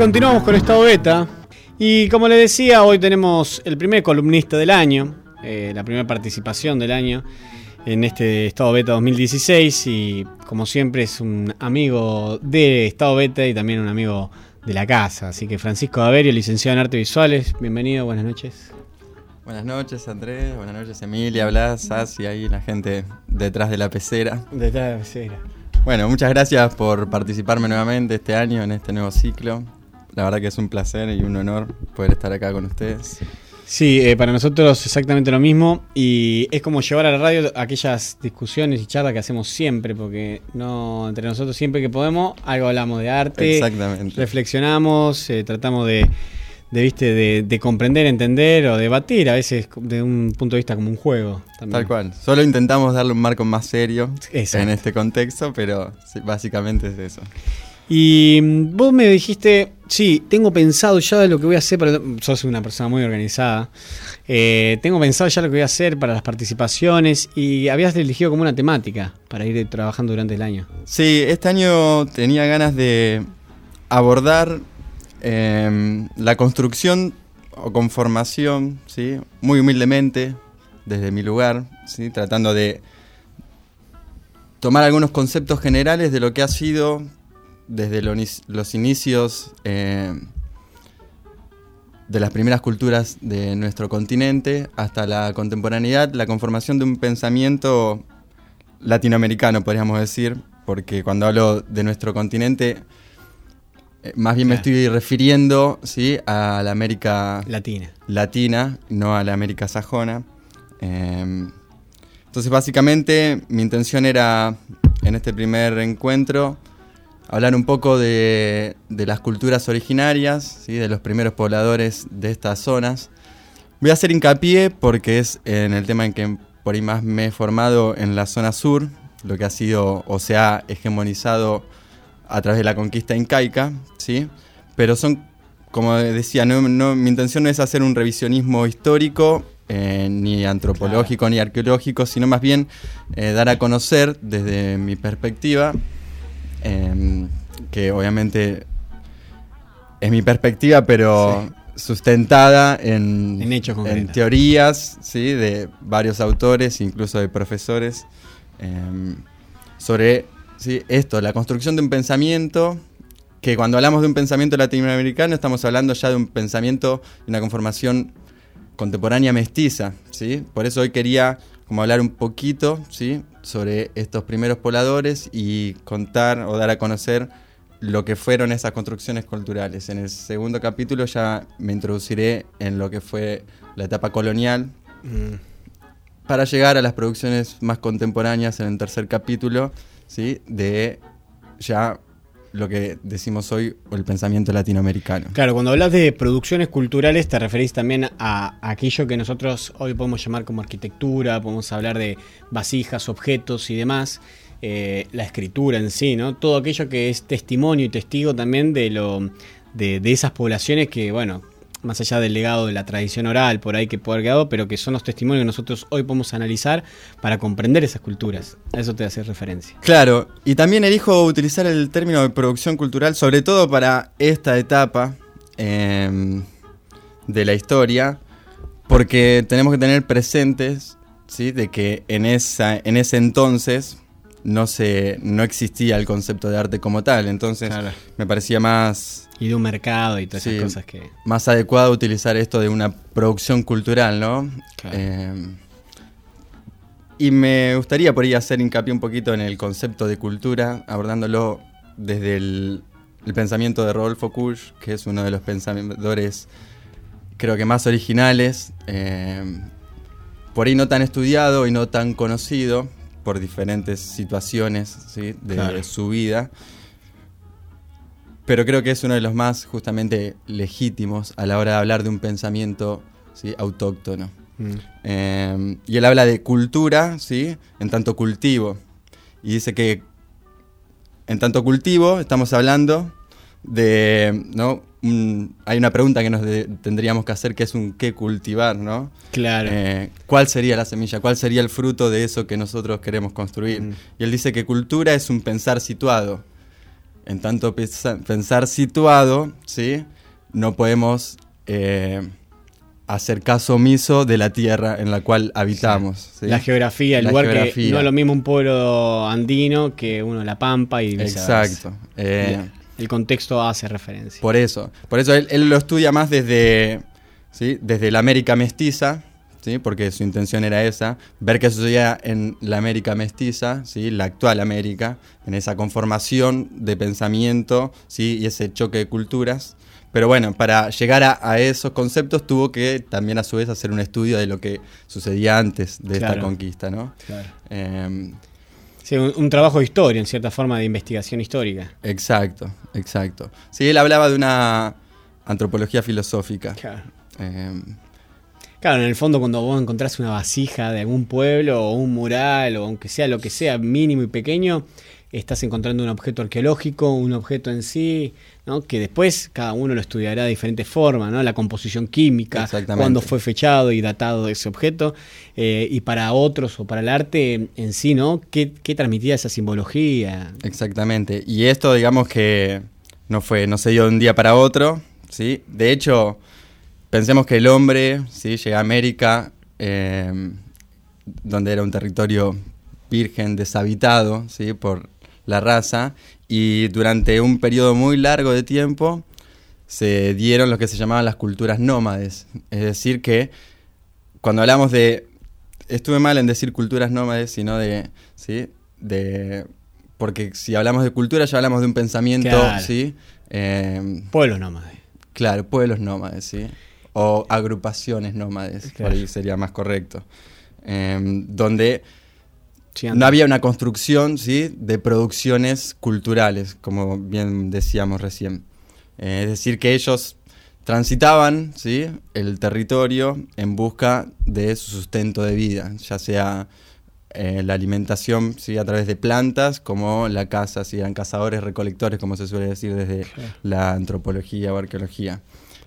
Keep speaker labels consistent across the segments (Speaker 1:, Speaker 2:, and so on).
Speaker 1: continuamos con Estado Beta. Y como les decía, hoy tenemos el primer columnista del año, eh, la primera participación del año en este Estado Beta 2016. Y como siempre, es un amigo de Estado Beta y también un amigo de la casa. Así que Francisco Averio, licenciado en Arte Visuales, bienvenido, buenas noches.
Speaker 2: Buenas noches, Andrés. Buenas noches, Emilia, Blas, Sasi, ahí la gente detrás de la pecera.
Speaker 1: Detrás de la pecera.
Speaker 2: Bueno, muchas gracias por participarme nuevamente este año en este nuevo ciclo. La verdad que es un placer y un honor poder estar acá con ustedes.
Speaker 1: Sí, eh, para nosotros exactamente lo mismo y es como llevar a la radio aquellas discusiones y charlas que hacemos siempre, porque no entre nosotros siempre que podemos algo hablamos de arte,
Speaker 2: Exactamente.
Speaker 1: reflexionamos, eh, tratamos de, de, ¿viste? De, de comprender, entender o debatir, a veces de un punto de vista como un juego. También.
Speaker 2: Tal cual. Solo intentamos darle un marco más serio
Speaker 1: Exacto.
Speaker 2: en este contexto, pero básicamente es eso.
Speaker 1: Y mm, vos me dijiste, sí, tengo pensado ya lo que voy a hacer, para, sos una persona muy organizada, eh, tengo pensado ya lo que voy a hacer para las participaciones y habías elegido como una temática para ir trabajando durante el año.
Speaker 2: Sí, este año tenía ganas de abordar eh, la construcción o conformación, ¿sí? muy humildemente, desde mi lugar, ¿sí? tratando de tomar algunos conceptos generales de lo que ha sido desde lo- los inicios eh, de las primeras culturas de nuestro continente hasta la contemporaneidad, la conformación de un pensamiento latinoamericano, podríamos decir, porque cuando hablo de nuestro continente, eh, más bien me estoy refiriendo ¿sí? a la América
Speaker 1: Latina.
Speaker 2: latina, no a la América sajona. Eh, entonces, básicamente, mi intención era, en este primer encuentro, hablar un poco de, de las culturas originarias, ¿sí? de los primeros pobladores de estas zonas. Voy a hacer hincapié porque es en el tema en que por ahí más me he formado en la zona sur, lo que ha sido o se ha hegemonizado a través de la conquista incaica, ¿sí? Pero son, como decía, no, no- mi intención no es hacer un revisionismo histórico, eh, ni antropológico, ni arqueológico, sino más bien eh, dar a conocer desde mi perspectiva, eh, que obviamente es mi perspectiva, pero sustentada en,
Speaker 1: En hechos
Speaker 2: teorías ¿sí? de varios autores, incluso de profesores, eh, sobre ¿sí? esto, la construcción de un pensamiento, que cuando hablamos de un pensamiento latinoamericano estamos hablando ya de un pensamiento, de una conformación contemporánea mestiza, ¿sí? Por eso hoy quería como hablar un poquito, ¿sí? Sobre estos primeros pobladores y contar o dar a conocer lo que fueron esas construcciones culturales. En el segundo capítulo ya me introduciré en lo que fue la etapa colonial
Speaker 1: Mm,
Speaker 2: para llegar a las producciones más contemporáneas en el tercer capítulo, ¿sí? De ya lo que decimos hoy, el pensamiento latinoamericano.
Speaker 1: Claro, cuando hablas de producciones culturales te referís también a aquello que nosotros hoy podemos llamar como arquitectura, podemos hablar de vasijas, objetos y demás, eh, la escritura en sí, ¿no? Todo aquello que es testimonio y testigo también de lo de esas poblaciones que, bueno, más allá del legado de la tradición oral por ahí que puede haber quedado, pero que son los testimonios que nosotros hoy podemos analizar para comprender esas culturas. A eso te hace referencia.
Speaker 2: Claro, y también elijo utilizar el término de producción cultural, sobre todo para esta etapa eh, de la historia, porque tenemos que tener presentes ¿sí? de que en, esa, en ese entonces no, se, no existía el concepto de arte como tal, entonces
Speaker 1: Claro.
Speaker 2: me parecía más,
Speaker 1: Y de un mercado y todas
Speaker 2: Sí.
Speaker 1: esas cosas que...
Speaker 2: más adecuado utilizar esto de una producción cultural, ¿no?
Speaker 1: Claro.
Speaker 2: Eh, y me gustaría por ahí hacer hincapié un poquito en el concepto de cultura, abordándolo desde el, el pensamiento de Rodolfo Kusch, que es uno de los pensadores creo que más originales, eh, por ahí no tan estudiado y no tan conocido por diferentes situaciones ¿sí? de
Speaker 1: Claro.
Speaker 2: su vida. Pero creo que es uno de los más justamente legítimos a la hora de hablar de un pensamiento ¿sí? autóctono.
Speaker 1: Mm.
Speaker 2: Eh, y él habla de cultura, ¿sí? En tanto cultivo. Y dice que en tanto cultivo estamos hablando de, ¿no? Un- hay una pregunta que nos de- tendríamos que hacer que es un qué cultivar, ¿no?
Speaker 1: Claro.
Speaker 2: Eh, ¿Cuál sería la semilla? ¿Cuál sería el fruto de eso que nosotros queremos construir?
Speaker 1: Mm.
Speaker 2: Y él dice que cultura es un pensar situado. en tanto pensar situado, ¿sí? no podemos eh, hacer caso omiso de la tierra en la cual habitamos.
Speaker 1: La geografía, el lugar que no es lo mismo un pueblo andino que uno la pampa y
Speaker 2: Exacto.
Speaker 1: Eh, el contexto hace referencia.
Speaker 2: Por eso, por eso él, lo estudia más desde, ¿sí? desde la América mestiza, ¿sí? porque su intención era esa, ver qué sucedía en la América mestiza, ¿sí? la actual América, en esa conformación de pensamiento ¿sí? y ese choque de culturas. Pero bueno, para llegar a, esos conceptos tuvo que también a su vez hacer un estudio de lo que sucedía antes de esta conquista, ¿no?
Speaker 1: Claro. Em, sí, un, trabajo de historia, en cierta forma, de investigación histórica.
Speaker 2: Exacto, exacto. Sí, él hablaba de una antropología filosófica.
Speaker 1: Claro. Em, claro, en el fondo cuando vos encontrás una vasija de algún pueblo o un mural o aunque sea lo que sea mínimo y pequeño, estás encontrando un objeto arqueológico, un objeto en sí, ¿no? que después cada uno lo estudiará de diferentes formas, ¿no? la composición química, cuándo fue fechado y datado ese objeto, eh, y para otros o para el arte en sí, ¿no? ¿Qué, ¿Qué, transmitía esa simbología?
Speaker 2: Exactamente, y esto digamos que no fue, no se dio de un día para otro, ¿sí? De hecho, pensemos que el hombre, ¿sí? Llega a América, eh, donde era un territorio virgen, deshabitado, ¿sí? Por la raza, y durante un periodo muy largo de tiempo se dieron lo que se llamaban las culturas nómades. Es decir, que cuando hablamos de. Estuve mal en decir culturas nómades, sino de. ¿sí? de porque si hablamos de cultura ya hablamos de un pensamiento, ¿sí?
Speaker 1: Eh, pueblos nómades.
Speaker 2: Claro, pueblos nómades, ¿sí? O agrupaciones nómades, por ahí sería más correcto. Eh, donde no había una construcción ¿sí? de producciones culturales, como bien decíamos recién. Eh, es decir, que ellos transitaban ¿sí? el territorio en busca de su sustento de vida, ya sea eh, la alimentación ¿sí? a través de plantas, como la caza, ¿sí? eran cazadores, recolectores, como se suele decir desde la antropología o arqueología.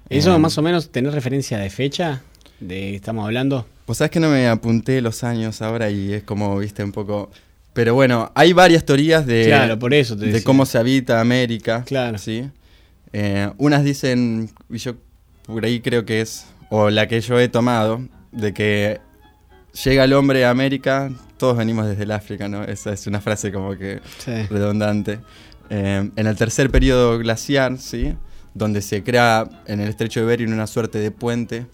Speaker 1: ¿Eso eh, más o menos tenés referencia de fecha? De estamos hablando?
Speaker 2: Pues sabes que no me apunté los años ahora y es como, viste, un poco... Pero bueno, hay varias teorías de,
Speaker 1: claro, por eso
Speaker 2: de cómo se habita América.
Speaker 1: Claro.
Speaker 2: ¿sí? Eh, unas dicen, y yo por ahí creo que es, o la que yo he tomado, de que llega el hombre a América, todos venimos desde el África, ¿no? Esa es una frase como que redundante. Eh, en el tercer periodo glaciar, ¿sí? Donde se crea en el estrecho de Bering una suerte de puente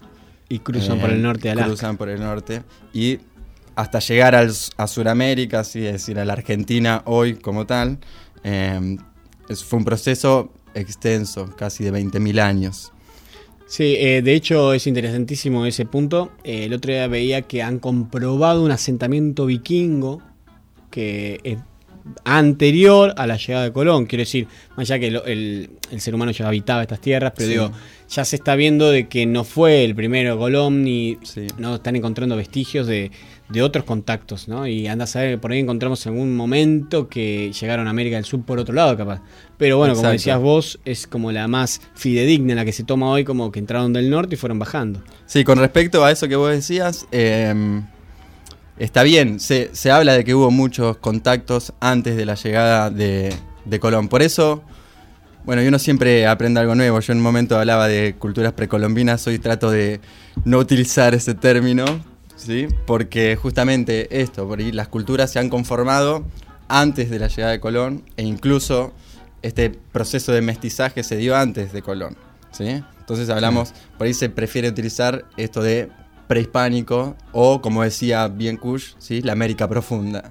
Speaker 1: y cruzan por el norte de Alaska.
Speaker 2: Cruzan por el norte. Y hasta llegar al, a Sudamérica, es decir, a la Argentina hoy como tal, em, fue un proceso extenso, casi de 20.000 años.
Speaker 1: Sí, eh, de hecho es interesantísimo ese punto. Eh, el otro día veía que han comprobado un asentamiento vikingo que es anterior a la llegada de Colón. Quiero decir, más allá que el, ser humano ya habitaba estas tierras, pero digo, ya se está viendo de que no fue el primero Colón ni no están encontrando vestigios de, otros contactos, ¿no? Y anda a saber, por ahí encontramos en algún momento que llegaron a América del Sur por otro lado, capaz. Pero bueno, como decías vos, es como la más fidedigna, la que se toma hoy, como que entraron del norte y fueron bajando.
Speaker 2: Sí, con respecto a eso que vos decías, eh, está bien, se, habla de que hubo muchos contactos antes de la llegada de, Colón. Por eso, bueno, uno siempre aprende algo nuevo. Yo en un momento hablaba de culturas precolombinas, hoy trato de no utilizar ese término, ¿sí? Porque justamente esto, por ahí las culturas se han conformado antes de la llegada de Colón e incluso este proceso de mestizaje se dio antes de Colón, ¿sí? Entonces hablamos, por ahí se prefiere utilizar esto de prehispánico o, como decía bien Kush, ¿sí? la América profunda.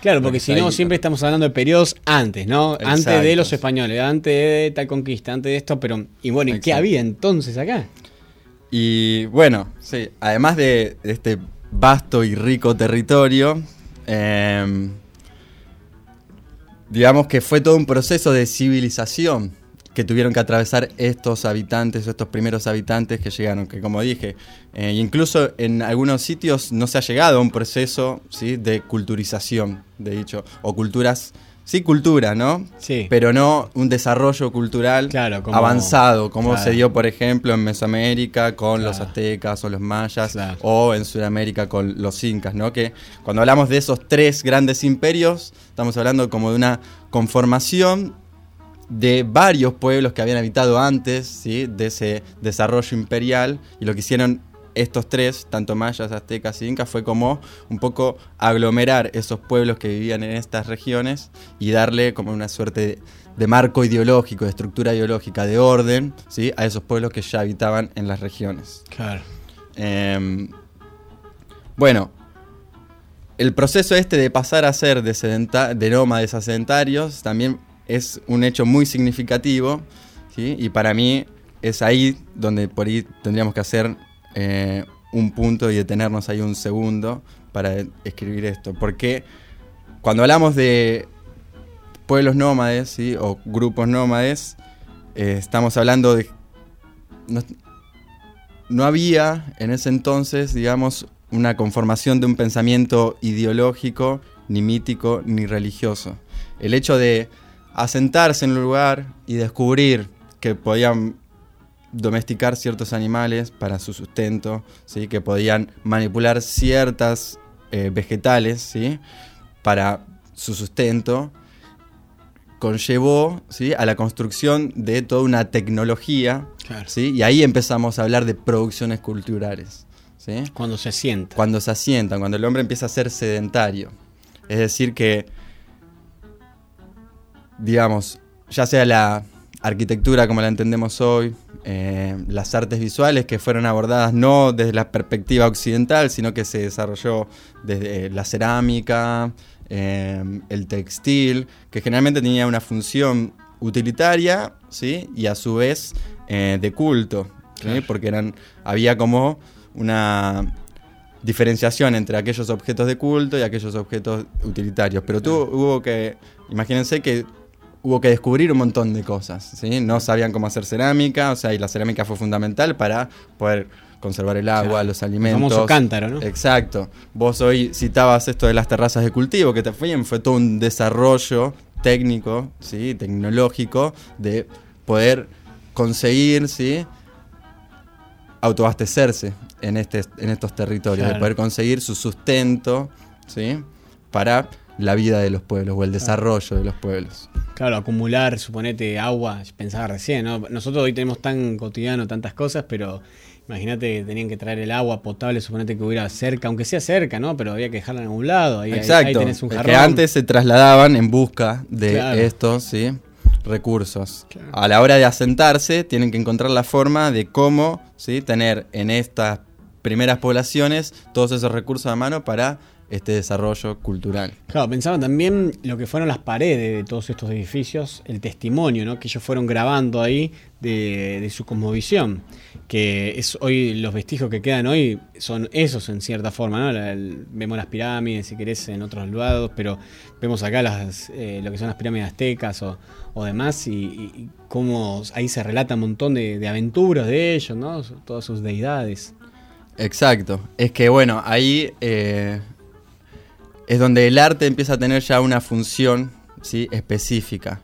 Speaker 1: Claro, porque si no, siempre estamos hablando de periodos antes, ¿no? Antes de los españoles, antes de tal conquista, antes de esto, pero. Y bueno, ¿y qué había entonces acá?
Speaker 2: Y bueno, sí, además de, este vasto y rico territorio, em, digamos que fue todo un proceso de civilización que tuvieron que atravesar estos habitantes, estos primeros habitantes que llegaron, que como dije, eh, incluso en algunos sitios no se ha llegado a un proceso ¿sí? de culturización, de dicho, o culturas sí, cultura, ¿no?
Speaker 1: Sí.
Speaker 2: Pero no un desarrollo cultural
Speaker 1: Claro, como-
Speaker 2: avanzado, como
Speaker 1: claro.
Speaker 2: se dio, por ejemplo, en Mesoamérica con los aztecas o los mayas, o en Sudamérica con los incas, ¿no? Que cuando hablamos de esos tres grandes imperios, estamos hablando como de una conformación de varios pueblos que habían habitado antes, ¿sí? De ese desarrollo imperial, y lo que hicieron estos tres, tanto mayas, aztecas y incas, fue como un poco aglomerar esos pueblos que vivían en estas regiones y darle como una suerte de, marco ideológico, de estructura ideológica, de orden, ¿sí? A esos pueblos que ya habitaban en las regiones.
Speaker 1: Claro.
Speaker 2: Em, bueno, el proceso este de pasar a ser de, sedenta- de nómades a sedentarios también es un hecho muy significativo, y para mí es ahí donde por ahí tendríamos que hacer eh, un punto y detenernos ahí un segundo para escribir esto, porque cuando hablamos de pueblos nómades ¿sí? o grupos nómades, eh, estamos hablando de... no- no había en ese entonces, digamos, una conformación de un pensamiento ideológico, ni mítico, ni religioso. El hecho de asentarse en un lugar y descubrir que podían domesticar ciertos animales para su sustento, ¿sí? que podían manipular ciertas eh, vegetales ¿sí? para su sustento, conllevó ¿sí? a la construcción de toda una tecnología
Speaker 1: Claro.
Speaker 2: ¿sí? Y ahí empezamos a hablar de producciones culturales. ¿sí?
Speaker 1: Cuando se sienta.
Speaker 2: Cuando se asientan, cuando el hombre empieza a ser sedentario. Es decir, que, digamos, ya sea la arquitectura como la entendemos hoy, eh, las artes visuales que fueron abordadas no desde la perspectiva occidental, sino que se desarrolló desde la cerámica, eh, el textil, que generalmente tenía una función utilitaria, ¿sí? Y a su vez eh, de culto, ¿sí?
Speaker 1: Claro.
Speaker 2: Porque eran, había como una diferenciación entre aquellos objetos de culto y aquellos objetos utilitarios. Pero tuvo, hubo que, imagínense que hubo que descubrir un montón de cosas, ¿sí? No sabían cómo hacer cerámica, o sea, y la cerámica fue fundamental para poder conservar el agua,
Speaker 1: Claro.
Speaker 2: los
Speaker 1: El
Speaker 2: alimentos.
Speaker 1: famoso cántaro, ¿no?
Speaker 2: Exacto. Vos hoy citabas esto de las terrazas de cultivo, que también fue todo un desarrollo técnico, ¿sí? tecnológico, de poder conseguir, ¿sí? autoabastecerse en, este, en estos territorios,
Speaker 1: Claro.
Speaker 2: de poder conseguir su sustento, ¿sí? para la vida de los pueblos o el desarrollo de los pueblos.
Speaker 1: Claro, acumular, suponete, agua, pensaba recién, ¿no? Nosotros hoy tenemos tan cotidiano tantas cosas, pero imagínate que tenían que traer el agua potable, suponete que hubiera cerca, aunque sea cerca, ¿no? Pero había que dejarla en algún lado, ahí,
Speaker 2: Exacto.
Speaker 1: ahí tenés un jarrón.
Speaker 2: que antes se trasladaban en busca de
Speaker 1: Claro.
Speaker 2: estos ¿sí? recursos.
Speaker 1: Claro.
Speaker 2: A la hora de asentarse, tienen que encontrar la forma de cómo ¿sí? tener en estas primeras poblaciones todos esos recursos a mano para este desarrollo cultural.
Speaker 1: Claro, pensaba también lo que fueron las paredes de todos estos edificios, el testimonio ¿no? que ellos fueron grabando ahí de, de su cosmovisión, que es hoy los vestigios que quedan hoy son esos en cierta forma, ¿no? La- el- vemos las pirámides, si querés, en otros lados, pero vemos acá las, eh, lo que son las pirámides aztecas o, o demás, y, y- y cómo ahí se relata un montón de, de aventuras de ellos, ¿no? Todas sus deidades.
Speaker 2: Exacto. Es que bueno, ahí eh, es donde el arte empieza a tener ya una función ¿sí? específica.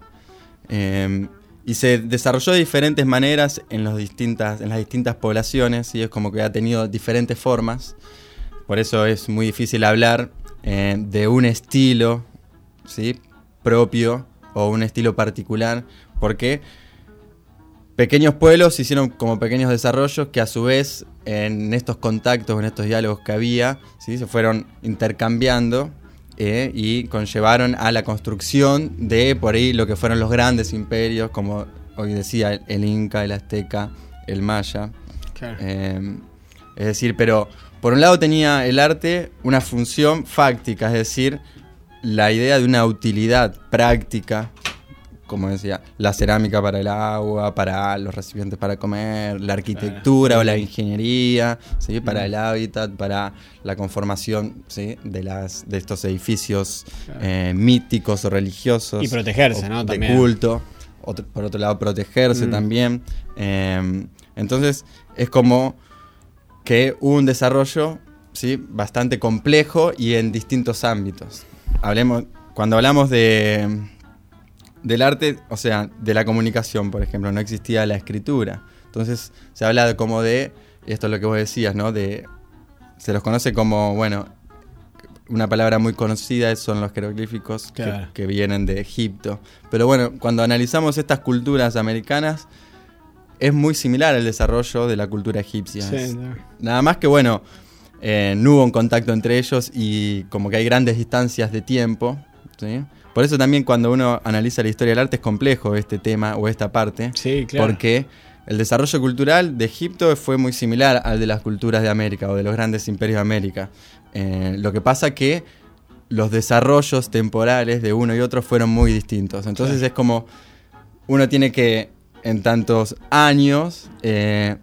Speaker 2: Eh, y se desarrolló de diferentes maneras en, los distintas, en las distintas poblaciones, y es como que ha tenido diferentes formas. Por eso es muy difícil hablar eh, de un estilo ¿sí? propio o un estilo particular, porque pequeños pueblos hicieron como pequeños desarrollos que a su vez en estos contactos, en estos diálogos que había, ¿sí? se fueron intercambiando eh, y conllevaron a la construcción de por ahí lo que fueron los grandes imperios, como hoy decía el, Inca, el Azteca, el Maya. Eh, es decir, pero por un lado tenía el arte una función fáctica, es decir, la idea de una utilidad práctica, como decía, la cerámica para el agua, para los recipientes para comer, la arquitectura o la ingeniería, ¿sí? para el hábitat, para la conformación ¿sí? de, las, de estos edificios
Speaker 1: Claro.
Speaker 2: eh, míticos o religiosos.
Speaker 1: Y protegerse,
Speaker 2: o
Speaker 1: ¿no?
Speaker 2: De
Speaker 1: También.
Speaker 2: culto. Otro- por otro lado, protegerse
Speaker 1: Mm.
Speaker 2: también. Eh, entonces, es como que hubo un desarrollo ¿sí? bastante complejo y en distintos ámbitos. Hablemos, cuando hablamos de, del arte, o sea, de la comunicación, por ejemplo, no existía la escritura. Entonces se habla como de, esto es lo que vos decías, ¿no? De, se los conoce como, bueno, una palabra muy conocida son los jeroglíficos que, vienen de Egipto. Pero bueno, cuando analizamos estas culturas americanas, es muy similar al desarrollo de la cultura egipcia. Nada más que bueno, eh, no hubo un contacto entre ellos y como que hay grandes distancias de tiempo. Por eso también cuando uno analiza la historia del arte es complejo este tema o esta parte.
Speaker 1: Sí, claro.
Speaker 2: Porque el desarrollo cultural de Egipto fue muy similar al de las culturas de América o de los grandes imperios de América. Eh, lo que pasa que los desarrollos temporales de uno y otro fueron muy distintos. Entonces es como uno tiene que en tantos años eh,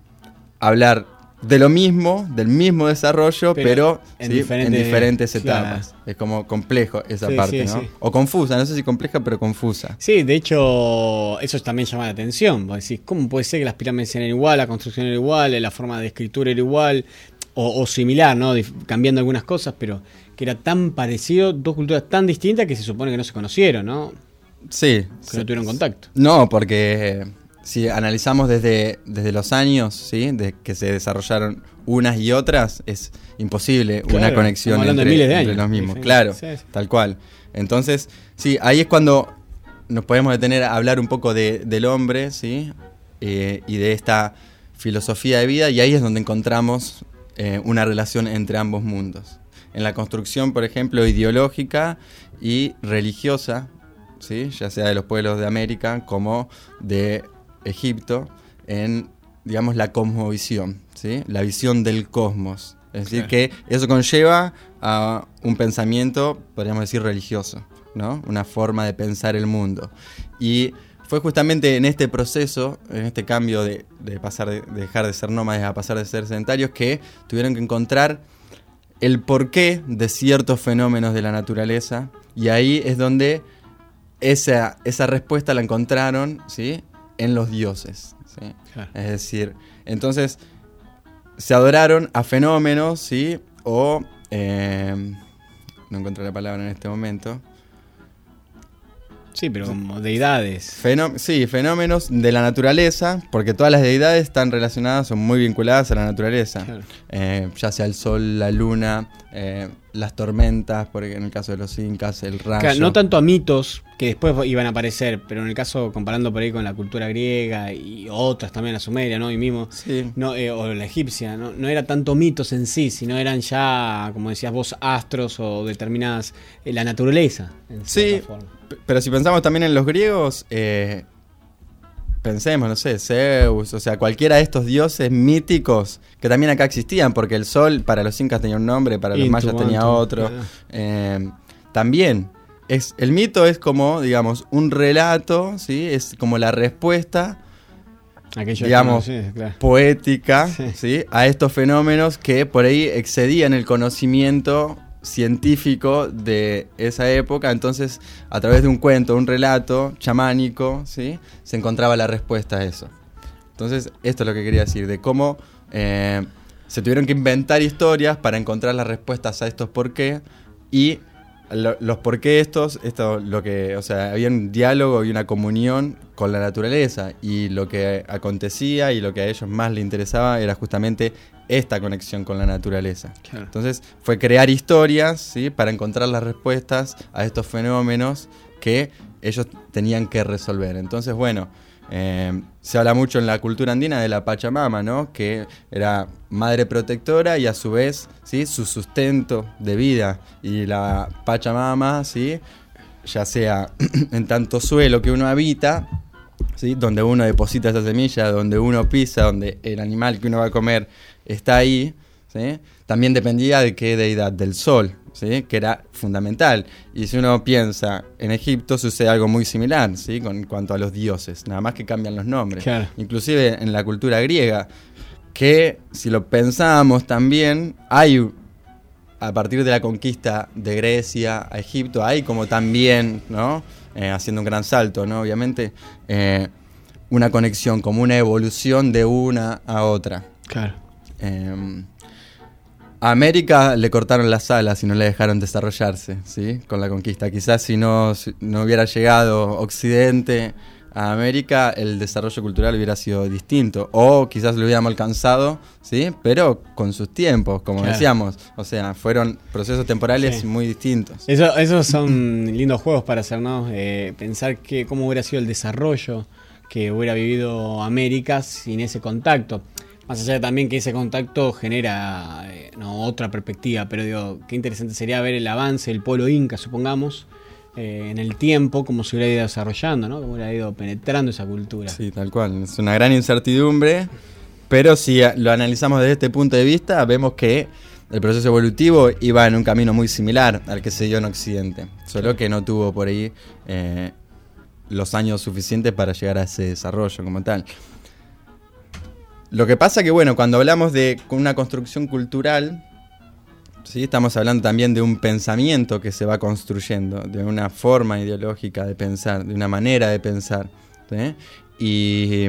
Speaker 2: hablar de lo mismo, del mismo desarrollo, pero, en, diferentes, etapas. Es como complejo esa parte, ¿no? O confusa, no sé si compleja, pero confusa.
Speaker 1: Sí, de hecho, eso también llama la atención. Vos decís, ¿cómo puede ser que las pirámides eran igual, la construcción era igual, la forma de escritura era igual, o, similar, ¿no? cambiando algunas cosas, pero que era tan parecido, dos culturas tan distintas que se supone que no se conocieron, ¿no?
Speaker 2: Sí.
Speaker 1: Que no tuvieron contacto.
Speaker 2: No, porque si analizamos desde, desde los años, ¿sí? De que se desarrollaron unas y otras, es imposible una conexión entre, los mismos. Claro, tal cual. Entonces, sí, ahí es cuando nos podemos detener a hablar un poco de, del hombre, ¿sí? Eh, y de esta filosofía de vida, y ahí es donde encontramos eh, una relación entre ambos mundos. En la construcción, por ejemplo, ideológica y religiosa, ¿sí? ya sea de los pueblos de América como de Egipto, en digamos la cosmovisión, ¿sí? la visión del cosmos. Es decir, que eso conlleva a un pensamiento, podríamos decir, religioso, ¿no? una forma de pensar el mundo. Y fue justamente en este proceso, en este cambio de, pasar de, dejar de ser nómades a pasar de ser sedentarios, que tuvieron que encontrar el porqué de ciertos fenómenos de la naturaleza. Y ahí es donde esa, esa respuesta la encontraron ¿sí? En los dioses. Es decir, entonces se adoraron a fenómenos, ¿sí? O... Eh, no encuentro la palabra en este momento.
Speaker 1: Sí, pero como deidades.
Speaker 2: sí, fenómenos de la naturaleza, porque todas las deidades están relacionadas, son muy vinculadas a la naturaleza. Eh, ya sea el sol, la luna, eh, las tormentas, porque en el caso de los incas, el rayo.
Speaker 1: no tanto a mitos que después iban a aparecer, pero en el caso, comparando por ahí con la cultura griega y otras también, la sumeria, ¿no? Y mismo, no, eh, o la egipcia, ¿no? no era tanto mitos en sí, sino eran ya, como decías vos, astros o determinadas, la naturaleza. En
Speaker 2: sí, forma pero si pensamos también en los griegos, eh, pensemos, no sé, Zeus, o sea, cualquiera de estos dioses míticos que también acá existían, porque el sol para los incas tenía un nombre, para los mayas tenía otro. Eh, también, es, el mito es como, digamos, un relato, ¿sí? Es como la respuesta digamos, poética ¿sí? a estos fenómenos que por ahí excedían el conocimiento científico de esa época, entonces a través de un cuento, un relato chamánico, ¿sí? se encontraba la respuesta a eso. Entonces, esto es lo que quería decir, de cómo eh, se tuvieron que inventar historias para encontrar las respuestas a estos por qué y los por qué estos, esto lo que, o sea, había un diálogo y una comunión con la naturaleza y lo que acontecía y lo que a ellos más les interesaba era justamente esta conexión con la naturaleza. Entonces fue crear historias ¿sí? para encontrar las respuestas a estos fenómenos que ellos tenían que resolver. Entonces, bueno, eh, se habla mucho en la cultura andina de la Pachamama, ¿no? que era madre protectora y a su vez ¿sí? su sustento de vida. Y la Pachamama, ¿sí? ya sea en tanto suelo que uno habita, ¿sí? donde uno deposita esa semilla, donde uno pisa, donde el animal que uno va a comer está ahí, ¿sí? También dependía de qué deidad, del sol, ¿sí? que era fundamental. Y si uno piensa, en Egipto sucede algo muy similar ¿sí? con cuanto a los dioses, nada más que cambian los nombres. Inclusive en la cultura griega, que si lo pensamos también, hay a partir de la conquista de Grecia a Egipto, hay como también, ¿no? Eh, haciendo un gran salto, ¿no? Obviamente, eh, una conexión, como una evolución de una a otra.
Speaker 1: Claro.
Speaker 2: Em, a América le cortaron las alas y no le dejaron desarrollarse, ¿sí? Con la conquista. Quizás si no, no hubiera llegado Occidente a América, el desarrollo cultural hubiera sido distinto. O quizás lo hubiéramos alcanzado, ¿sí? Pero con sus tiempos, como decíamos. O sea, fueron procesos temporales muy distintos.
Speaker 1: Eso, esos son lindos juegos para hacernos eh, pensar que cómo hubiera sido el desarrollo que hubiera vivido América sin ese contacto. Más allá de también que ese contacto genera eh, otra perspectiva, pero digo, qué interesante sería ver el avance del pueblo inca, supongamos, eh, en el tiempo, cómo se hubiera ido desarrollando, ¿no? Cómo hubiera ido penetrando esa cultura.
Speaker 2: Sí, tal cual. Es una gran incertidumbre, pero si lo analizamos desde este punto de vista, vemos que el proceso evolutivo iba en un camino muy similar al que se dio en Occidente, solo que no tuvo por ahí eh, los años suficientes para llegar a ese desarrollo como tal. Lo que pasa que, bueno, cuando hablamos de una construcción cultural, ¿sí? estamos hablando también de un pensamiento que se va construyendo, de una forma ideológica de pensar, de una manera de pensar. Y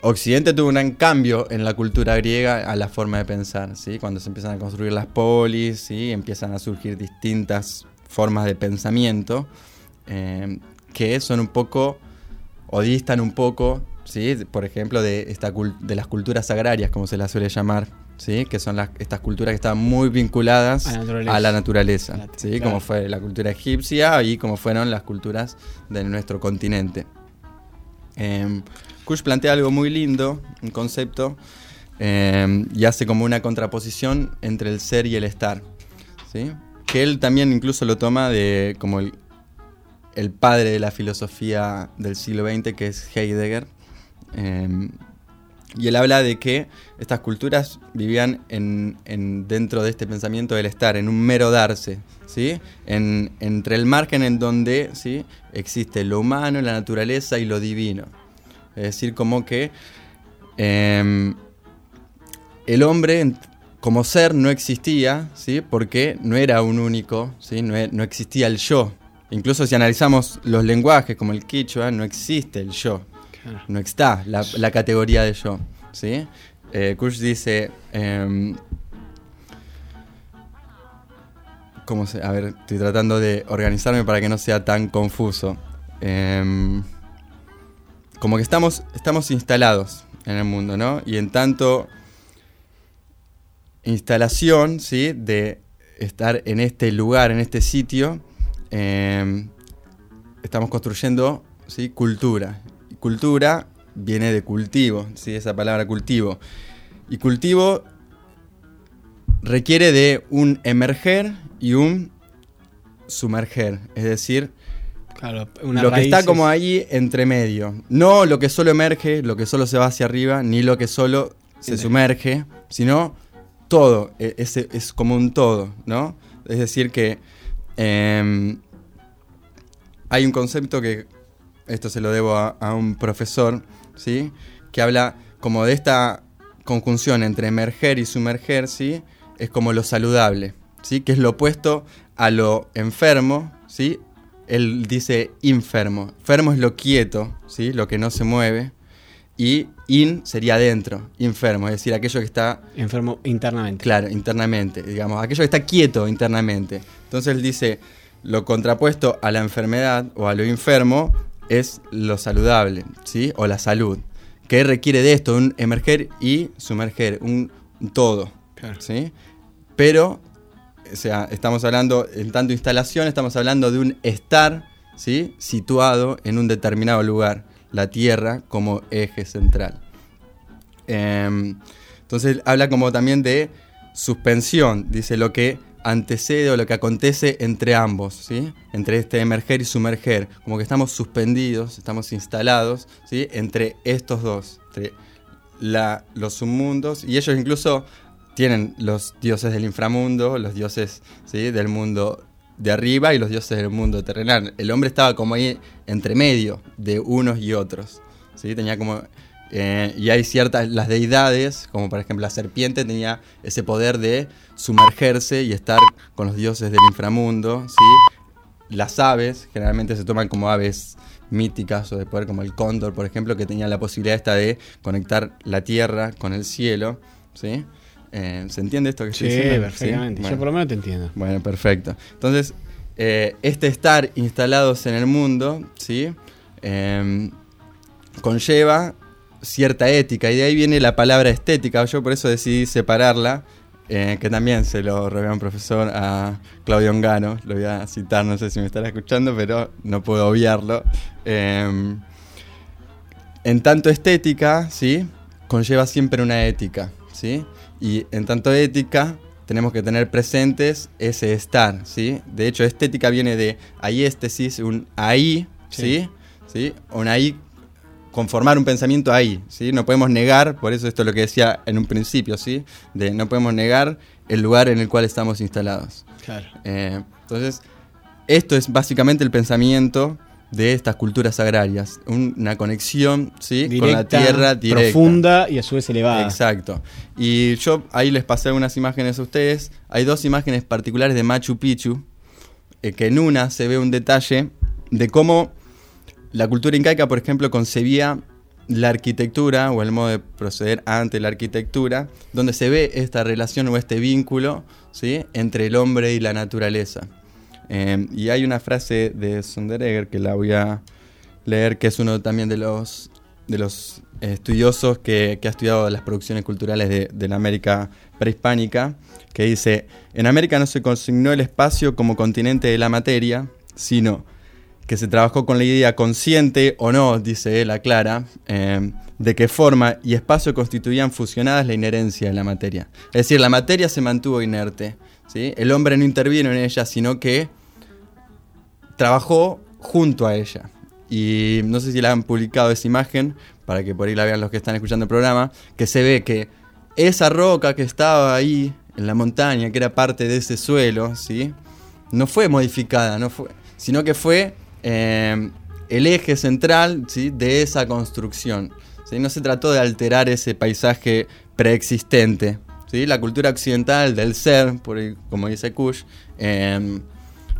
Speaker 2: Occidente tuvo un gran cambio en la cultura griega a la forma de pensar, ¿sí? cuando se empiezan a construir las polis, ¿sí? empiezan a surgir distintas formas de pensamiento eh, que son un poco o distan un poco ¿sí? por ejemplo, de, esta, de las culturas agrarias, como se las suele llamar, ¿sí? que son las, estas culturas que están muy vinculadas a, la naturaleza, ¿sí? como fue la cultura egipcia y como fueron las culturas de nuestro continente. Eh, Kush plantea algo muy lindo, un concepto, em, y hace como una contraposición entre el ser y el estar, ¿sí? que él también incluso lo toma de como el, el padre de la filosofía del siglo XX, que es Heidegger, Em, y él habla de que estas culturas vivían en, dentro de este pensamiento del estar, en un mero darse, ¿sí? entre el margen en donde ¿sí? existe lo humano, la naturaleza y lo divino. Es decir, como que em, el hombre como ser no existía, ¿sí? porque no era un único, ¿sí? no existía el yo. Incluso si analizamos los lenguajes como el quichua, no existe el yo. No está la, categoría de yo. ¿sí? Eh, Kush dice. Em, ¿cómo se? A ver, estoy tratando de organizarme para que no sea tan confuso. Em, como que estamos, estamos instalados en el mundo, ¿no? Y en tanto instalación, ¿sí? De estar en este lugar, en este sitio, em, estamos construyendo ¿sí? cultura cultura viene de cultivo, ¿sí? esa palabra cultivo. Y cultivo requiere de un emerger y un sumerger, es decir, lo que está como ahí entre medio. No lo que solo emerge, lo que solo se va hacia arriba, ni lo que solo se sumerge, sino todo, e, es, es como un todo, ¿no? Es decir, que em, hay un concepto que esto se lo debo a, un profesor, ¿sí? que habla como de esta conjunción entre emerger y sumerger, ¿sí? es como lo saludable, ¿sí? que es lo opuesto a lo enfermo, ¿sí? él dice enfermo. Enfermo es lo quieto, ¿sí? lo que no se mueve. Y in sería adentro, enfermo, es decir, aquello que está...
Speaker 1: Enfermo internamente.
Speaker 2: Claro, internamente, digamos, aquello que está quieto internamente. Entonces él dice, lo contrapuesto a la enfermedad o a lo enfermo es lo saludable, ¿sí? O la salud, que requiere de esto, un emerger y sumerger, un, todo, ¿sí? Pero, o sea, estamos hablando, en tanto instalación, estamos hablando de un estar, ¿sí? Situado en un determinado lugar, la Tierra como eje central. Em, entonces habla como también de suspensión, dice lo que antecede o lo que acontece entre ambos, ¿sí? entre este emerger y sumerger, como que estamos suspendidos, estamos instalados ¿sí? entre estos dos, entre los submundos, y ellos incluso tienen los dioses del inframundo, los dioses del mundo de arriba y los dioses del mundo terrenal. El hombre estaba como ahí entre medio de unos y otros, ¿sí? tenía como eh, y hay ciertas, las deidades, como por ejemplo la serpiente, tenía ese poder de sumergerse y estar con los dioses del inframundo. ¿sí? Las aves, generalmente se toman como aves míticas o de poder, como el cóndor, por ejemplo, que tenía la posibilidad esta de conectar la tierra con el cielo. ¿sí? Eh, ¿Se entiende esto que
Speaker 1: sí,
Speaker 2: estoy diciendo?
Speaker 1: perfectamente. Yo por lo menos te entiendo.
Speaker 2: Bueno, perfecto. Entonces, eh, este estar instalados en el mundo, ¿sí? Conlleva cierta ética y de ahí viene la palabra estética. Yo por eso decidí separarla, eh, que también se lo reveló un profesor a Claudio Ongano. Lo voy a citar, no sé si me estará escuchando, pero no puedo obviarlo. Em, en tanto estética, ¿sí? Conlleva siempre una ética, ¿sí? Y en tanto ética, tenemos que tener presentes ese estar, ¿sí? De hecho, estética viene de aiestesis, un ahí, ¿sí? ¿sí? Un ahí, conformar un pensamiento ahí, ¿sí? No podemos negar, por eso esto es lo que decía en un principio, ¿sí? De no podemos negar el lugar en el cual estamos instalados.
Speaker 1: Claro.
Speaker 2: Eh, entonces, esto es básicamente el pensamiento de estas culturas agrarias, una conexión ¿sí? con la tierra directa.
Speaker 1: profunda y a su vez elevada.
Speaker 2: Exacto. Y yo ahí les pasé unas imágenes a ustedes. Hay dos imágenes particulares de Machu Picchu, eh, que en una se ve un detalle de cómo la cultura incaica, por ejemplo, concebía la arquitectura o el modo de proceder ante la arquitectura, donde se ve esta relación o este vínculo ¿sí? entre el hombre y la naturaleza. Em, y hay una frase de Sonderegger que la voy a leer, que es uno también de los, de los estudiosos que, ha estudiado las producciones culturales de, la América prehispánica, que dice, en América no se consignó el espacio como continente de la materia, sino que se trabajó con la idea consciente o no, dice él, aclara, em, de que forma y espacio constituían fusionadas la inherencia de la materia. Es decir, la materia se mantuvo inerte, ¿sí? el hombre no intervino en ella, sino que trabajó junto a ella. Y no sé si la han publicado esa imagen, para que por ahí la vean los que están escuchando el programa, que se ve que esa roca que estaba ahí en la montaña, que era parte de ese suelo, ¿sí? no fue modificada, no fue, sino que fue eh, el eje central ¿sí? de esa construcción. ¿sí? No se trató de alterar ese paisaje preexistente. ¿sí? La cultura occidental del ser, por como dice Kush, eh,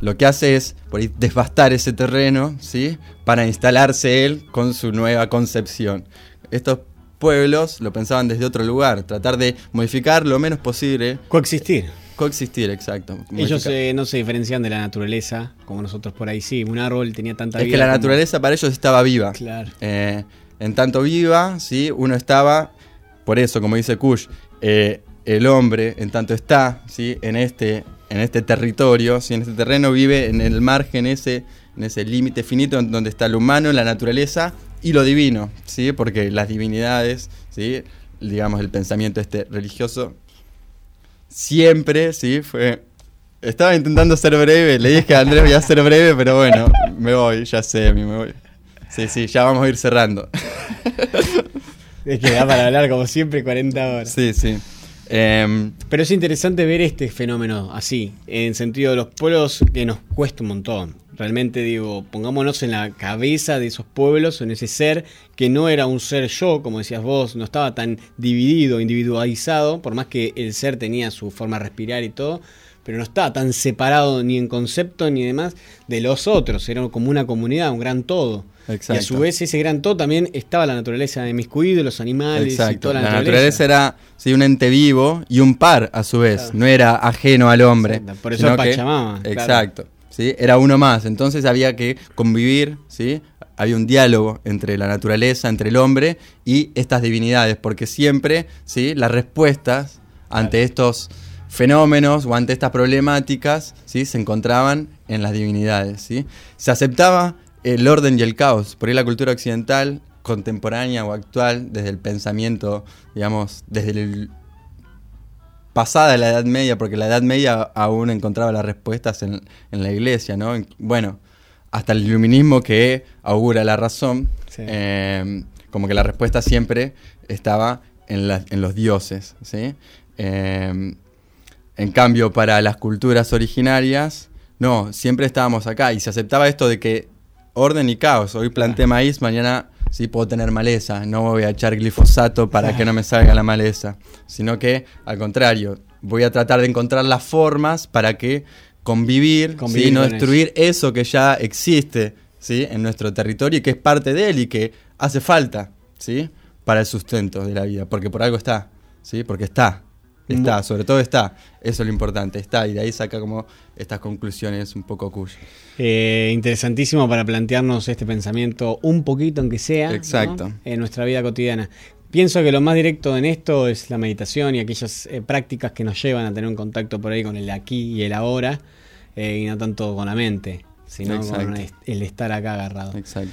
Speaker 2: lo que hace es por ahí, devastar ese terreno, ¿sí? Para instalarse él con su nueva concepción. Estos pueblos lo pensaban desde otro lugar, tratar de modificar lo menos posible.
Speaker 1: Coexistir.
Speaker 2: Coexistir, exacto.
Speaker 1: Ellos eh, no se diferencian de la naturaleza, como nosotros por ahí sí. Un árbol tenía tanta
Speaker 2: vida.
Speaker 1: Es
Speaker 2: que la naturaleza para ellos estaba viva.
Speaker 1: Claro.
Speaker 2: Eh, en tanto viva, ¿sí? uno estaba, por eso, como dice Kush, eh, el hombre, en tanto está ¿sí? en este en este territorio, si en este terreno vive en el margen ese, en ese límite finito donde está lo humano, la naturaleza y lo divino, ¿sí? Porque las divinidades, ¿sí? digamos el pensamiento este religioso siempre, ¿sí? fue estaba intentando ser breve, le dije a Andrés voy a ser breve, pero bueno, me voy, ya sé, me voy. Sí, sí, ya vamos a ir cerrando.
Speaker 1: Es que da para hablar como siempre 40 horas.
Speaker 2: Sí, sí.
Speaker 1: Em, Pero es interesante ver este fenómeno así, en sentido de los pueblos que nos cuesta un montón. Realmente digo, pongámonos en la cabeza de esos pueblos, en ese ser que no era un ser yo, como decías vos, no estaba tan dividido, individualizado, por más que el ser tenía su forma de respirar y todo, pero no estaba tan separado ni en concepto ni demás de los otros, era como una comunidad, un gran todo. Y a su vez ese gran todo también estaba la naturaleza de miscuido, los animales y toda la,
Speaker 2: la naturaleza. era sí, un ente vivo y un par a su vez, no era ajeno al hombre.
Speaker 1: Por eso Pachamama.
Speaker 2: Exacto. ¿Sí? Era uno más, entonces había que convivir, ¿sí? había un diálogo entre la naturaleza, entre el hombre y estas divinidades, porque siempre ¿sí? las respuestas ante estos fenómenos o ante estas problemáticas ¿sí? se encontraban en las divinidades. ¿sí? Se aceptaba el orden y el caos. Por ahí la cultura occidental, contemporánea o actual, desde el pensamiento, digamos, desde el pasada la Edad Media, porque la Edad Media aún encontraba las respuestas en, la iglesia, ¿no? Bueno, hasta el iluminismo que augura la razón, eh, como que la respuesta siempre estaba en, en los dioses, ¿sí? Eh, en cambio, para las culturas originarias, no, siempre estábamos acá y se aceptaba esto de que orden y caos. Hoy planté maíz, mañana sí puedo tener maleza. No voy a echar glifosato para que no me salga la maleza. Sino que, al contrario, voy a tratar de encontrar las formas para que convivir, y no destruir eso. que ya existe ¿sí? en nuestro territorio y que es parte de él y que hace falta ¿sí? para el sustento de la vida. Porque por algo está, ¿sí? porque está. Está, sobre todo está. Eso es lo importante, está. Y de ahí saca como estas conclusiones un poco cuyas.
Speaker 3: Eh, interesantísimo para plantearnos este pensamiento un poquito, aunque sea,
Speaker 2: Exacto.
Speaker 3: en nuestra vida cotidiana. Pienso que lo más directo en esto es la meditación y aquellas eh, prácticas que nos llevan a tener un contacto por ahí con el aquí y el ahora, eh, y no tanto con la mente, sino con el estar acá agarrado.
Speaker 2: Exacto.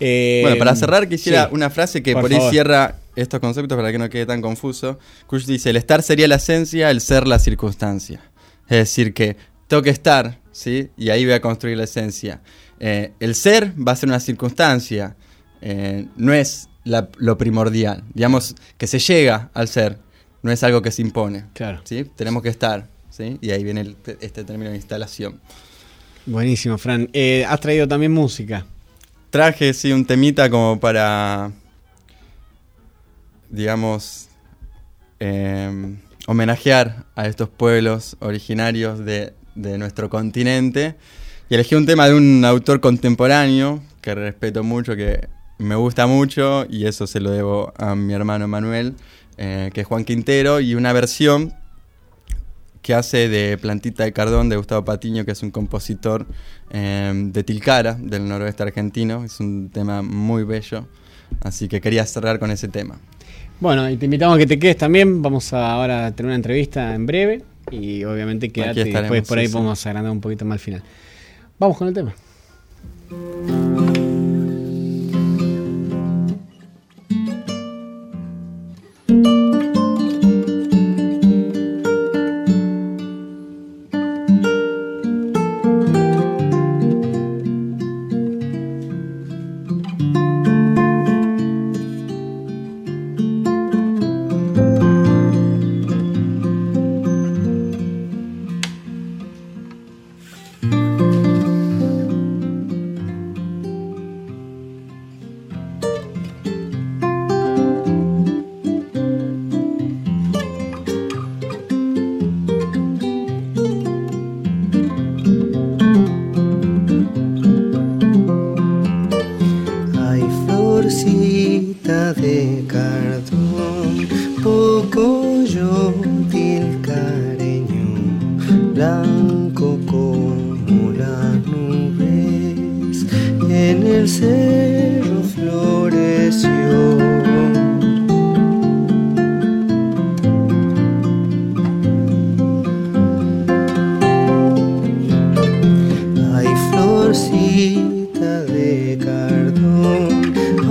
Speaker 2: Eh, bueno, para cerrar quisiera una frase que por, ahí cierra estos conceptos para que no quede tan confuso. Kush dice, el estar sería la esencia, el ser la circunstancia. Es decir, que tengo que estar, ¿sí? Y ahí voy a construir la esencia. el ser va a ser una circunstancia, no es lo primordial. Digamos que se llega al ser, no es algo que se impone.
Speaker 3: Claro.
Speaker 2: ¿sí? Tenemos que estar, ¿sí? Y ahí viene este término de instalación.
Speaker 3: Buenísimo, Fran. Eh, ¿Has traído también música?
Speaker 2: Traje, sí, un temita como para, digamos, em, homenajear a estos pueblos originarios de, de nuestro continente. Y elegí un tema de un autor contemporáneo que respeto mucho, que me gusta mucho y eso se lo debo a mi hermano Manuel, eh, que es Juan Quintero, y una versión que hace de Plantita de Cardón de Gustavo Patiño, que es un compositor em, de Tilcara, del noroeste argentino. Es un tema muy bello, así que quería cerrar con ese tema.
Speaker 3: Bueno, y te invitamos a que te quedes también. Vamos a ahora a tener una entrevista en breve y obviamente quédate y después por ahí podemos agrandar un poquito más al final. Vamos con el tema.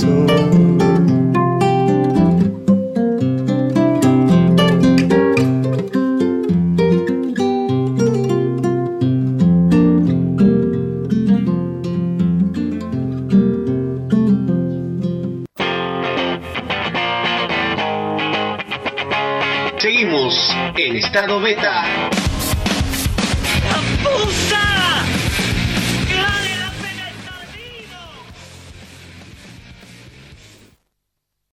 Speaker 4: beta.